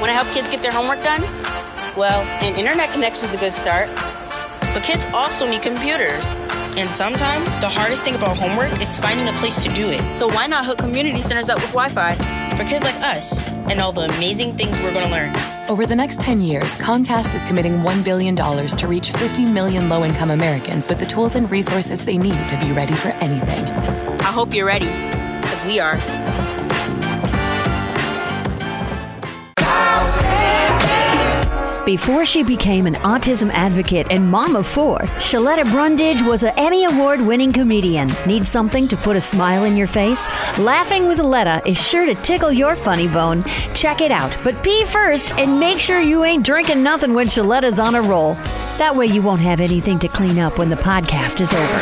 Want to help kids get their homework done? Well, an internet connection is a good start. But kids also need computers. And sometimes the hardest thing about homework is finding a place to do it. So why not hook community centers up with Wi Fi for kids like us and all the amazing things we're going to learn? Over the next 10 years, Comcast is committing $1 billion to reach 50 million low income Americans with the tools and resources they need to be ready for anything. I hope you're ready, because we are. Before she became an autism advocate and mom of four, Sheletta Brundidge was an Emmy Award winning comedian. Need something to put a smile in your face? Laughing with Letta is sure to tickle your funny bone. Check it out, but pee first and make sure you ain't drinking nothing when Sheletta's on a roll. That way you won't have anything to clean up when the podcast is over.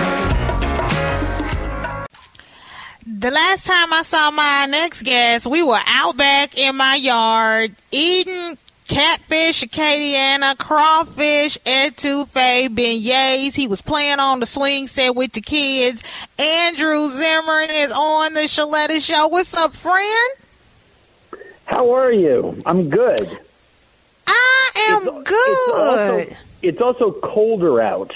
The last time I saw my next guest, we were out back in my yard eating catfish, Acadiana, crawfish, etouffee, beignets. He was playing on the swing set with the kids. Andrew Zimmern is on the Sheletta Show. What's up, friend? How are you? I'm good. I am it's, good. It's also, it's also colder out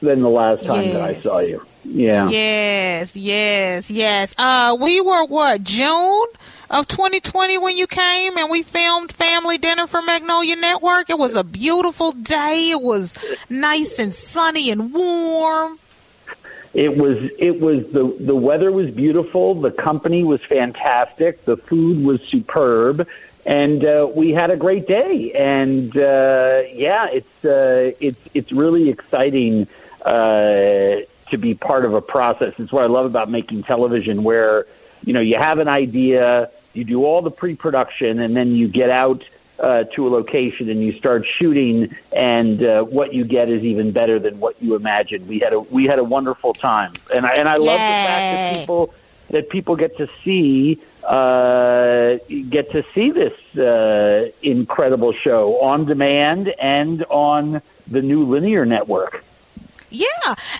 than the last time yes. that I saw you. Yeah. Yes, yes, yes. Uh, we were what June of 2020 when you came and we filmed Family Dinner for Magnolia Network. It was a beautiful day. It was nice and sunny and warm. It was it was the the weather was beautiful, the company was fantastic, the food was superb, and uh, we had a great day. And uh, yeah, it's uh, it's it's really exciting uh, to be part of a process. It's what I love about making television, where you know you have an idea, you do all the pre-production, and then you get out uh, to a location and you start shooting, and uh, what you get is even better than what you imagined. We had a we had a wonderful time, and I and I love the fact that people that people get to see uh, get to see this uh, incredible show on demand and on the new linear network. Yeah,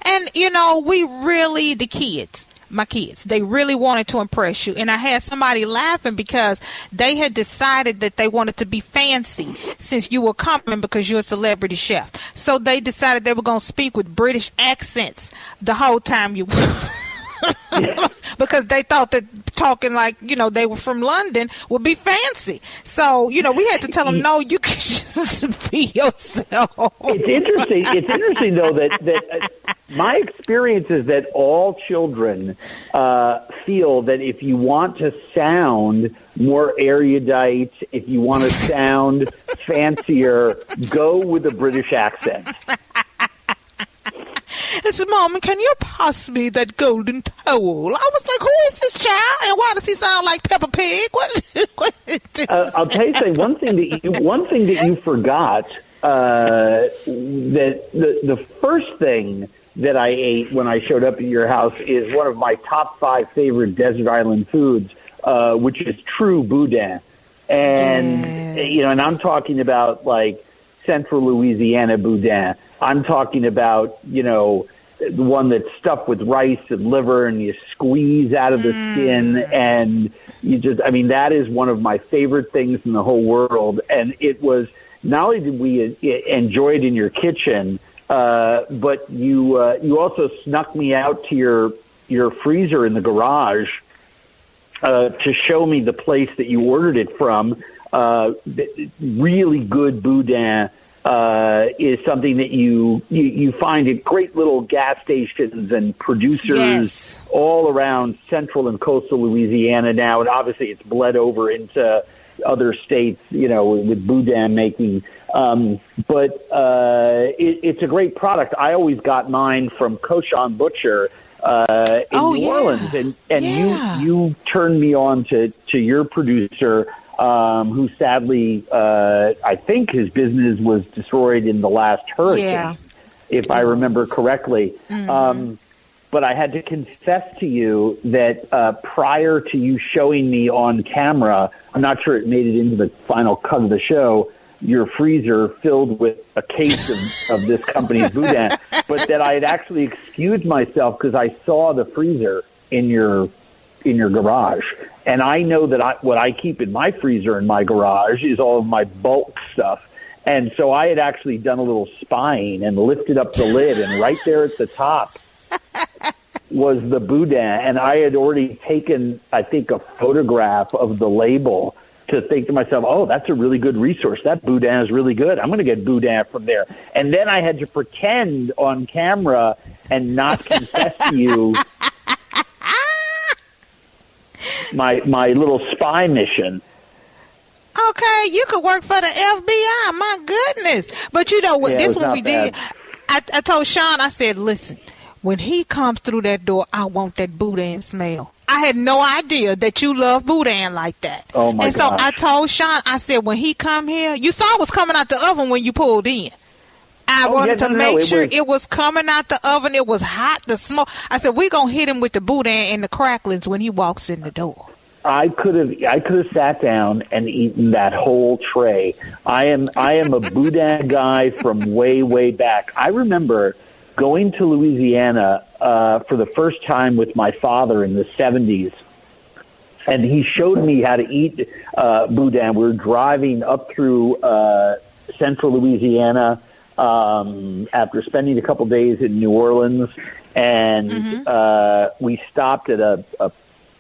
and you know we really the kids my kids. They really wanted to impress you. And I had somebody laughing because they had decided that they wanted to be fancy since you were coming because you're a celebrity chef. So they decided they were going to speak with British accents the whole time you because they thought that talking like you know they were from London would be fancy. So you know we had to tell them no, you can just be yourself. It's interesting. It's interesting though that that uh, my experience is that all children uh, feel that if you want to sound more erudite, if you want to sound fancier, go with a British accent. It's Mom, can you pass me that golden towel? I was like, who is this child? And why does he sound like Peppa Pig? What? what uh, I'll tell you something. One thing that you, one thing that you forgot uh, that the the first thing that I ate when I showed up at your house is one of my top five favorite desert island foods, uh, which is true boudin. And yes. you know, and I'm talking about like central Louisiana boudin. I'm talking about, you know, the one that's stuffed with rice and liver and you squeeze out of the mm. skin and you just, I mean, that is one of my favorite things in the whole world. And it was, not only did we enjoy it in your kitchen, uh, but you, uh, you also snuck me out to your, your freezer in the garage, uh, to show me the place that you ordered it from. Uh, really good boudin uh, is something that you, you you find at great little gas stations and producers yes. all around central and coastal Louisiana now, and obviously it's bled over into other states, you know, with boudin making. Um, but uh, it, it's a great product. I always got mine from Cochon Butcher uh, in oh, New yeah. Orleans, and and yeah. you you turned me on to to your producer um, who sadly, uh, I think his business was destroyed in the last hurricane, yeah. if I remember correctly. Mm-hmm. Um, but I had to confess to you that uh, prior to you showing me on camera, I'm not sure it made it into the final cut of the show. Your freezer filled with a case of, of this company's boudin, but that I had actually excused myself because I saw the freezer in your in your garage. And I know that I, what I keep in my freezer in my garage is all of my bulk stuff. And so I had actually done a little spying and lifted up the lid, and right there at the top was the boudin. And I had already taken, I think, a photograph of the label to think to myself, oh, that's a really good resource. That boudin is really good. I'm going to get boudin from there. And then I had to pretend on camera and not confess to you my my little spy mission. Okay, you could work for the FBI. My goodness. But you know what? Yeah, this not we did. I, I told Sean, I said, listen, when he comes through that door, I want that boudin smell. I had no idea that you love boudin like that. Oh, my And so. I told Sean, I said, when he come here, you saw what's coming out the oven when you pulled in. I Oh, wanted yeah, to no, no, make it sure was- it was coming out the oven. It was hot, the smoke. I said, we're going to hit him with the boudin and the cracklings when he walks in the door. I could have I could have sat down and eaten that whole tray. I am I am a boudin guy from way way back. I remember going to Louisiana uh, for the first time with my father in the seventies, and he showed me how to eat uh, boudin. We were driving up through uh, central Louisiana um, after spending a couple days in New Orleans, and uh, we stopped at a, a,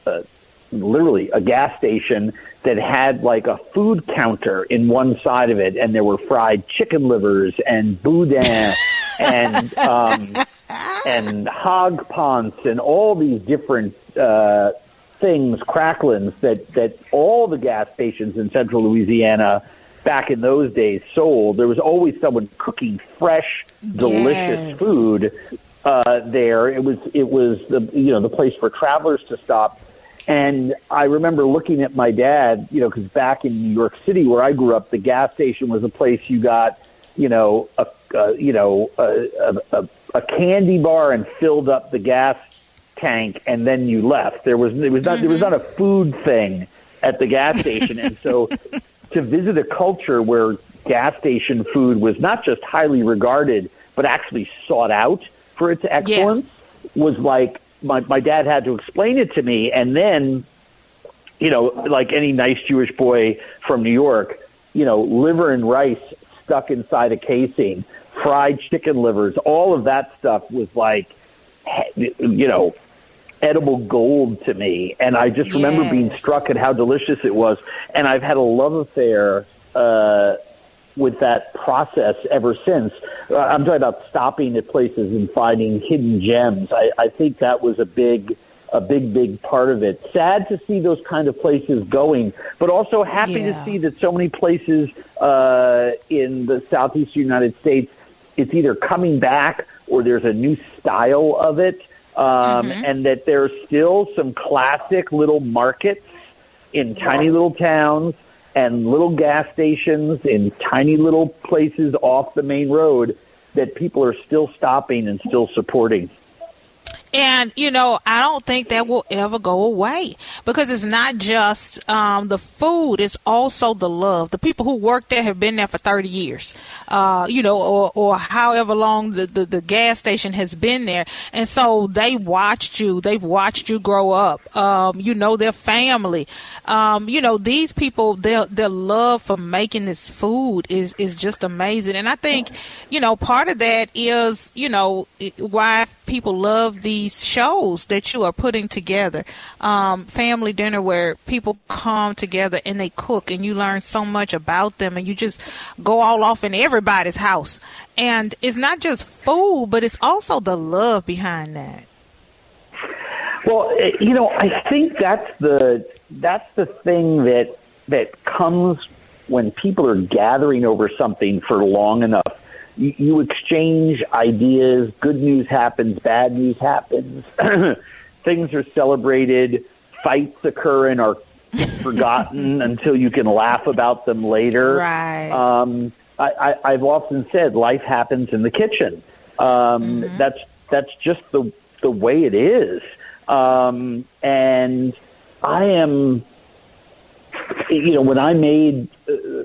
a literally a gas station that had like a food counter in one side of it, and there were fried chicken livers and boudin and um, and hog ponce and all these different uh, things, cracklins that that all the gas stations in central Louisiana back in those days sold. There was always someone cooking fresh, delicious Yes. food uh, there. It was it was the you know the place for travelers to stop. And I remember looking at my dad, you know, because back in New York City where I grew up, the gas station was a place you got, you know, a, a you know a, a, a, a candy bar and filled up the gas tank, and then you left. There was there was not there was not a food thing at the gas station, and so to visit a culture where gas station food was not just highly regarded but actually sought out for its excellence was like my my dad had to explain it to me. And then you know like any nice Jewish boy from New York you know liver and rice stuck inside a casing fried chicken livers all of that stuff was like you know edible gold to me and I just remember being struck at how delicious it was and I've had a love affair uh with that process ever since. Uh, I'm talking about stopping at places and finding hidden gems. I, I think that was a big, a big, big part of it. Sad to see those kind of places going, but also happy Yeah. to see that so many places uh, in the southeast United States, it's either coming back or there's a new style of it, um, and that there's still some classic little markets in tiny little towns and little gas stations in tiny little places off the main road that people are still stopping and still supporting. And you know, I don't think that will ever go away because it's not just um, the food; it's also the love. The people who work there have been there for thirty years, uh, you know, or, or however long the, the the gas station has been there, and so they watched you. They've watched you grow up. Um, you know, their family. Um, you know, these people, their their love for making this food is is just amazing. And I think, you know, part of that is, you know, why people love these shows that you are putting together. Um, family dinner where people come together and they cook and you learn so much about them and you just go all off in everybody's house. And it's not just food, but it's also the love behind that. Well, eh, you know, I think that's the that's the thing that that comes when people are gathering over something for long enough. You, you exchange ideas. Good news happens. Bad news happens. Things are celebrated. Fights occur and are forgotten until you can laugh about them later. Right. Um, I, I, I've often said life happens in the kitchen. Um, That's that's just the the way it is. Um, and I am, you know, when I made uh,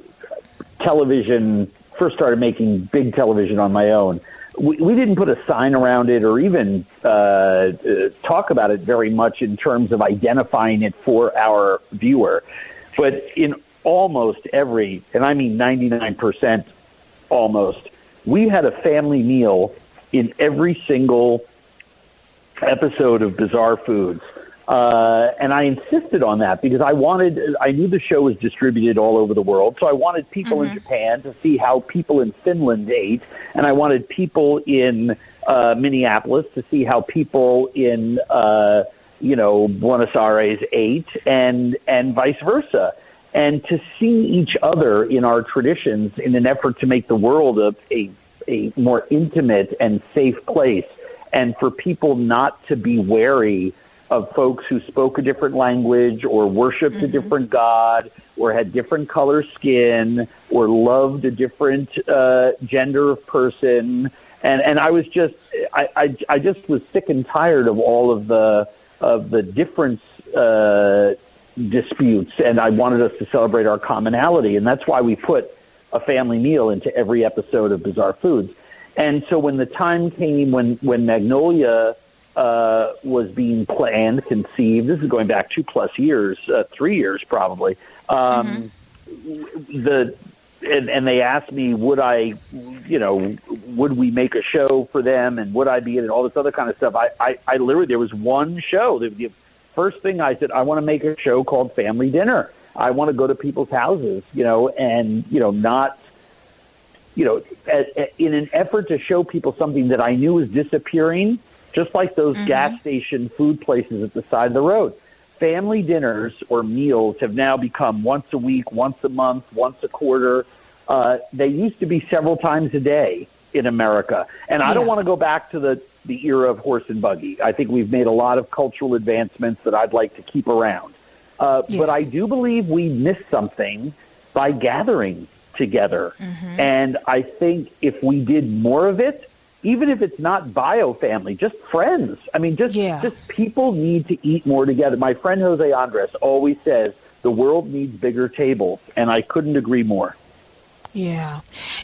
television, first started making big television on my own. we, we didn't put a sign around it or even uh, uh, talk about it very much in terms of identifying it for our viewer. But in almost every, and I mean 99% almost, we had a family meal in every single episode of Bizarre Foods. Uh, and I insisted on that because I wanted, I knew the show was distributed all over the world. So I wanted people mm-hmm. in Japan to see how people in Finland ate. And I wanted people in uh, Minneapolis to see how people in, uh, you know, Buenos Aires ate and, and vice versa. And to see each other in our traditions in an effort to make the world a, a, a more intimate and safe place. And for people not to be wary of folks who spoke a different language or worshiped mm-hmm. a different god or had different color skin or loved a different uh, gender of person. And and I was just I, I I just was sick and tired of all of the of the difference uh, disputes. And I wanted us to celebrate our commonality. And that's why we put a family meal into every episode of Bizarre Foods. And so when the time came when when Magnolia uh, was being planned, conceived. This is going back two plus years, uh, three years probably. Um, mm-hmm. The and, and they asked me, would I, you know, would we make a show for them, and would I be in it, all this other kind of stuff. I, I, I literally there was one show. The, the first thing I said, I want to make a show called Family Dinner. I want to go to people's houses, you know, and you know, not you know, in an effort to show people something that I knew was disappearing, just like those mm-hmm. gas station food places at the side of the road. Family dinners or meals have now become once a week, once a month, once a quarter. Uh, they used to be several times a day in America. And I don't want to go back to the, the era of horse and buggy. I think we've made a lot of cultural advancements that I'd like to keep around. Uh, yeah. But I do believe we missed something by gathering together. Mm-hmm. And I think if we did more of it, even if it's not bio family, just friends. I mean, just yeah. just people need to eat more together. My friend Jose Andres always says the world needs bigger tables, and I couldn't agree more. Yeah.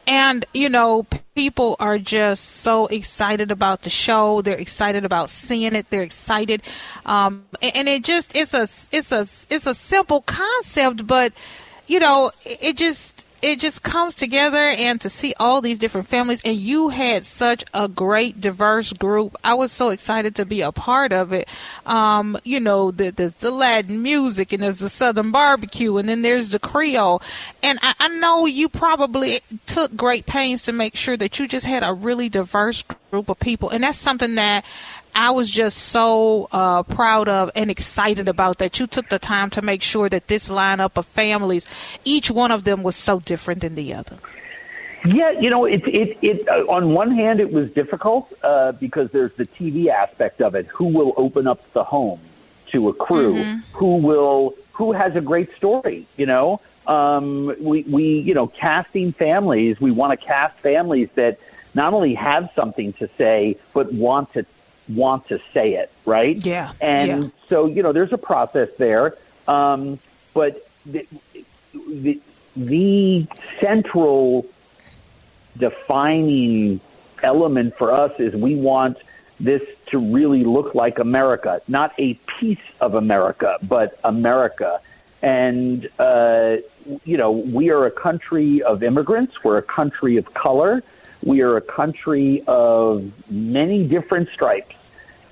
And, you know, people are just so excited about the show. They're excited about seeing it. They're excited. Um, and it just, it's a, it's a, it's a simple concept, but, you know, it just, it just comes together and to see all these different families and you had such a great diverse group. I was so excited to be a part of it. Um, you know the, there's the latin music and there's the southern barbecue and then there's the creole. And I, I know you probably took great pains to make sure that you just had a really diverse group of people and that's something that I was just so uh, proud of and excited about that you took the time to make sure that this lineup of families, each one of them was so different than the other. Yeah, you know, it it it. Uh, on one hand, it was difficult uh, because there's the TV aspect of it. Who will open up the home to a crew? Mm-hmm. Who will? Who has a great story? You know, um, we we you know casting families. We want to cast families that not only have something to say but want to want to say it, right? Yeah. And yeah. so, you know, there's a process there. Um, but the, the, the central defining element for us is we want this to really look like America, not a piece of America, but America. And, uh, you know, we are a country of immigrants. We're a country of color. We are a country of many different stripes.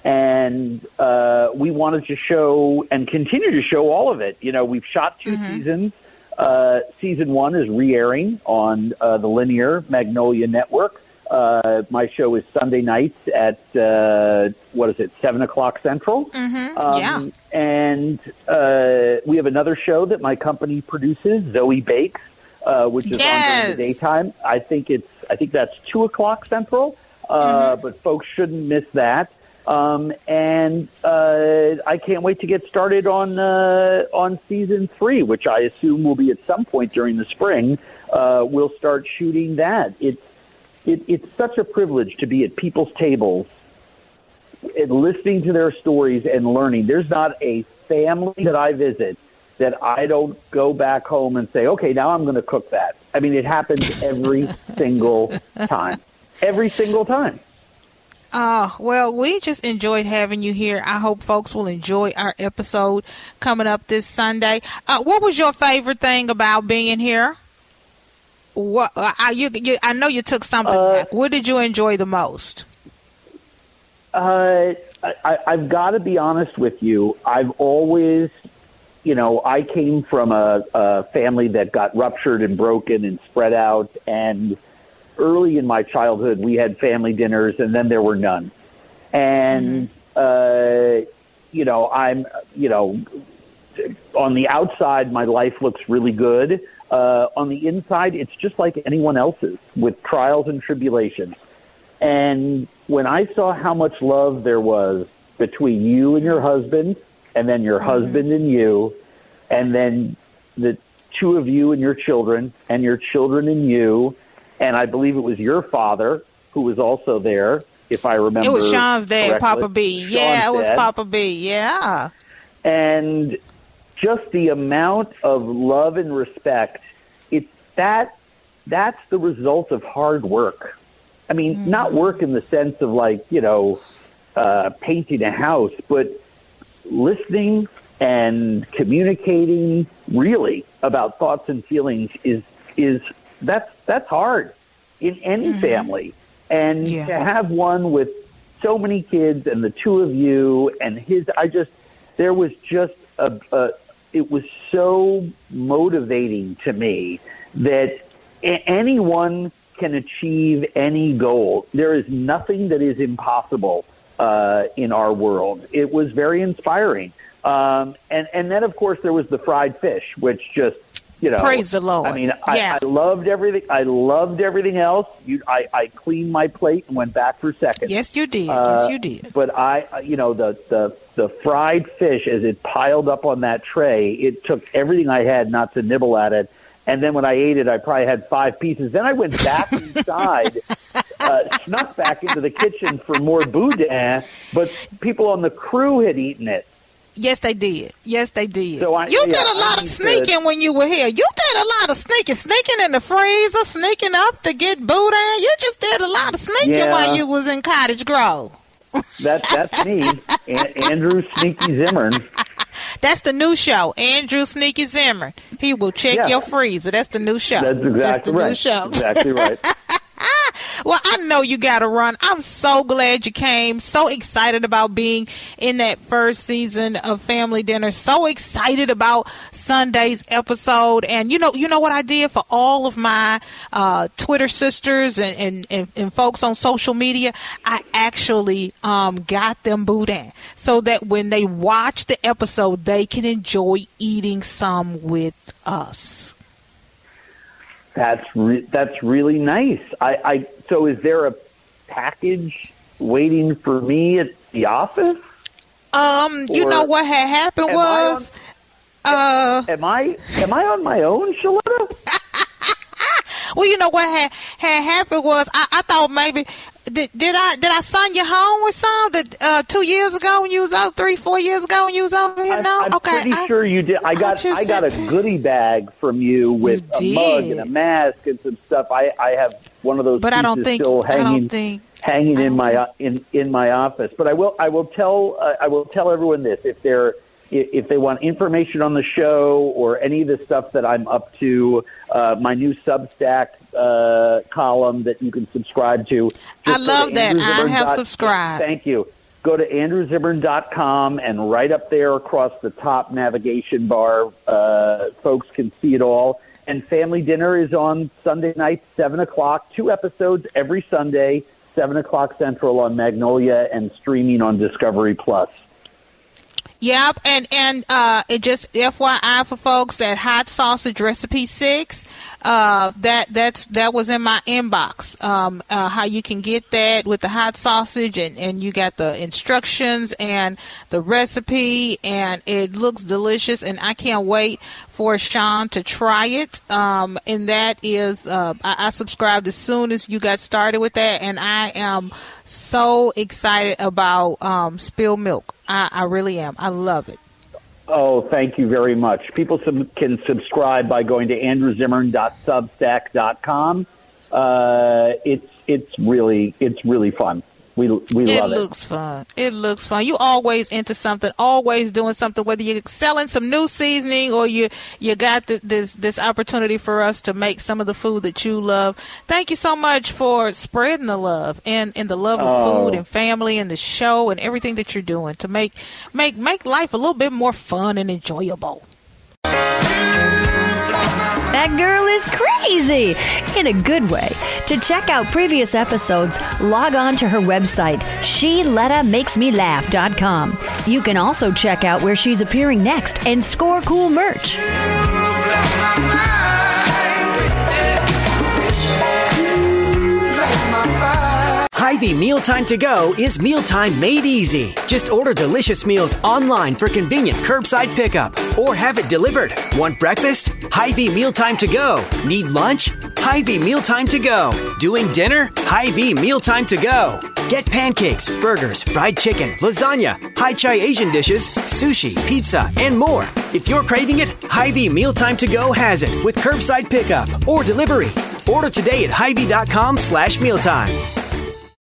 And uh, we wanted to show and continue to show all of it. You know, we've shot 2 mm-hmm. seasons. Uh, season one is re airing on uh, the linear Magnolia Network. Uh, my show is Sunday nights at uh, what is it, seven o'clock central. Mm-hmm. Um, yeah, and uh, we have another show that my company produces, Zoe Bakes, uh, which is yes. on during the daytime. I think it's I think that's two o'clock central, uh, mm-hmm. but folks shouldn't miss that. Um, and uh, I can't wait to get started on uh, on season three, which I assume will be at some point during the spring. Uh, we'll start shooting that. It's it, it's such a privilege to be at people's tables, and listening to their stories and learning. There's not a family that I visit that I don't go back home and say, okay, now I'm going to cook that. I mean, it happens every single time. every single time. Uh, well, we just enjoyed having you here. I hope folks will enjoy our episode coming up this Sunday. Uh, what was your favorite thing about being here? What uh, I, you, you, I know you took something Uh, back. What did you enjoy the most? Uh, I, I've got to be honest with you. I've always, you know, I came from a, a family that got ruptured and broken and spread out. And early in my childhood, we had family dinners, and then there were none. And uh, you know, I'm, you know, on the outside, my life looks really good. Uh, on the inside, it's just like anyone else's with trials and tribulations. And when I saw how much love there was between you and your husband, and then your husband and you, and then the two of you and your children, and your children and you, and I believe it was your father who was also there, if I remember. It was Sean's dad, correctly. Papa B. yeah, it was dad Papa B. Yeah. and just the amount of love and respect it's that that's the result of hard work i mean not work in the sense of like you know uh, painting a house but listening and communicating really about thoughts and feelings is is that's that's hard in any mm-hmm. family. And Yeah. to have one with so many kids and the two of you and his i just there was just a, a it was so motivating to me that a- anyone can achieve any goal. There is nothing that is impossible uh, in our world it was very inspiring um, and and then of course there was the fried fish which just you know Praise the Lord. i mean I, I loved everything i loved everything else you i i cleaned my plate and went back for seconds Yes, you did. uh, yes, you did. But I, you know, the, the the fried fish as it piled up on that tray, it took everything I had not to nibble at it. And then when I ate it, I probably had five pieces. Then I went back inside, uh, snuck back into the kitchen for more boudin. But people on the crew had eaten it. Yes, they did. Yes, they did. So I- you yeah, did a lot of need to- sneaking when you were here. You did a lot of sneaking, sneaking in the freezer, sneaking up to get boudin. You just did a lot of sneaking Yeah. while you was in Cottage Grove. That that's me, An- Andrew Sneaky Zimmern. That's the new show, Andrew Sneaky Zimmern. He will check Yeah. your freezer. That's the new show. That's exactly the right. new show. Exactly right. Well, I know you got to run. I'm so glad you came. So excited about being in that first season of Family Dinner. So excited about Sunday's episode. And you know, you know what I did for all of my uh, Twitter sisters and, and, and, and folks on social media. I actually um, got them boudin so that when they watch the episode, they can enjoy eating some with us. That's re- that's really nice. I, I so is there a package waiting for me at the office? Um, you Or know what had happened am I was. Uh, Am I am I on my own, Sheletta? Well, you know what had had happened was I, I thought maybe did, did I did I send you home with some that uh, two years ago when you was out three four years ago when you was over here? No, I'm okay. pretty I- sure you did. I got you I got a goodie bag from you with You a mug and a mask and some stuff. I I have one of those But I don't think- still I don't hanging think- hanging I in don't my think- uh, in in my office. But I will I will tell uh, I will tell everyone this if they're if if they want information on the show or any of the stuff that I'm up to, uh, my new Substack uh, column that you can subscribe to. just I love that. I have subscribed. Thank you. Go to andrewzimmern.com and right up there across the top navigation bar, uh, folks can see it all. And Family Dinner is on Sunday night, 7 o'clock. Two episodes every Sunday, 7 o'clock Central on Magnolia and streaming on Discovery Plus. Yep, and and uh, it just FYI for folks that hot sausage recipe six, uh, that that's that was in my inbox. Um, uh, how you can get that with the hot sausage, and and you got the instructions and the recipe, and it looks delicious, and I can't wait for Sean to try it. Um, and that is, uh, I, I subscribed as soon as you got started with that, and I am so excited about um, Spill Milk. I, I really am. I love it. Oh, thank you very much. People sub- can subscribe by going to andrewzimmern.substack.com uh, it's it's really it's really fun. We we it love it. It looks fun. It looks fun. You always into something, always doing something. Whether you're selling some new seasoning or you you got the, this this opportunity for us to make some of the food that you love. Thank you so much for spreading the love and, and the love of Oh. food and family and the show and everything that you're doing to make make make life a little bit more fun and enjoyable. That girl is crazy in a good way. To check out previous episodes, log on to her website, SheLettaMakesMeLaugh.com. You can also check out where she's appearing next and score cool merch. Hy-Vee Mealtime to Go is mealtime made easy. Just order delicious meals online for convenient curbside pickup or have it delivered. Want breakfast? Hy-Vee Mealtime to Go. Need lunch? Hy-Vee Mealtime to Go. Doing dinner? Hy-Vee Mealtime to Go. Get pancakes, burgers, fried chicken, lasagna, high chai Asian dishes, sushi, pizza, and more. If you're craving it, Hy-Vee Mealtime to Go has it with curbside pickup or delivery. Order today at Hy-Vee.com slash mealtime.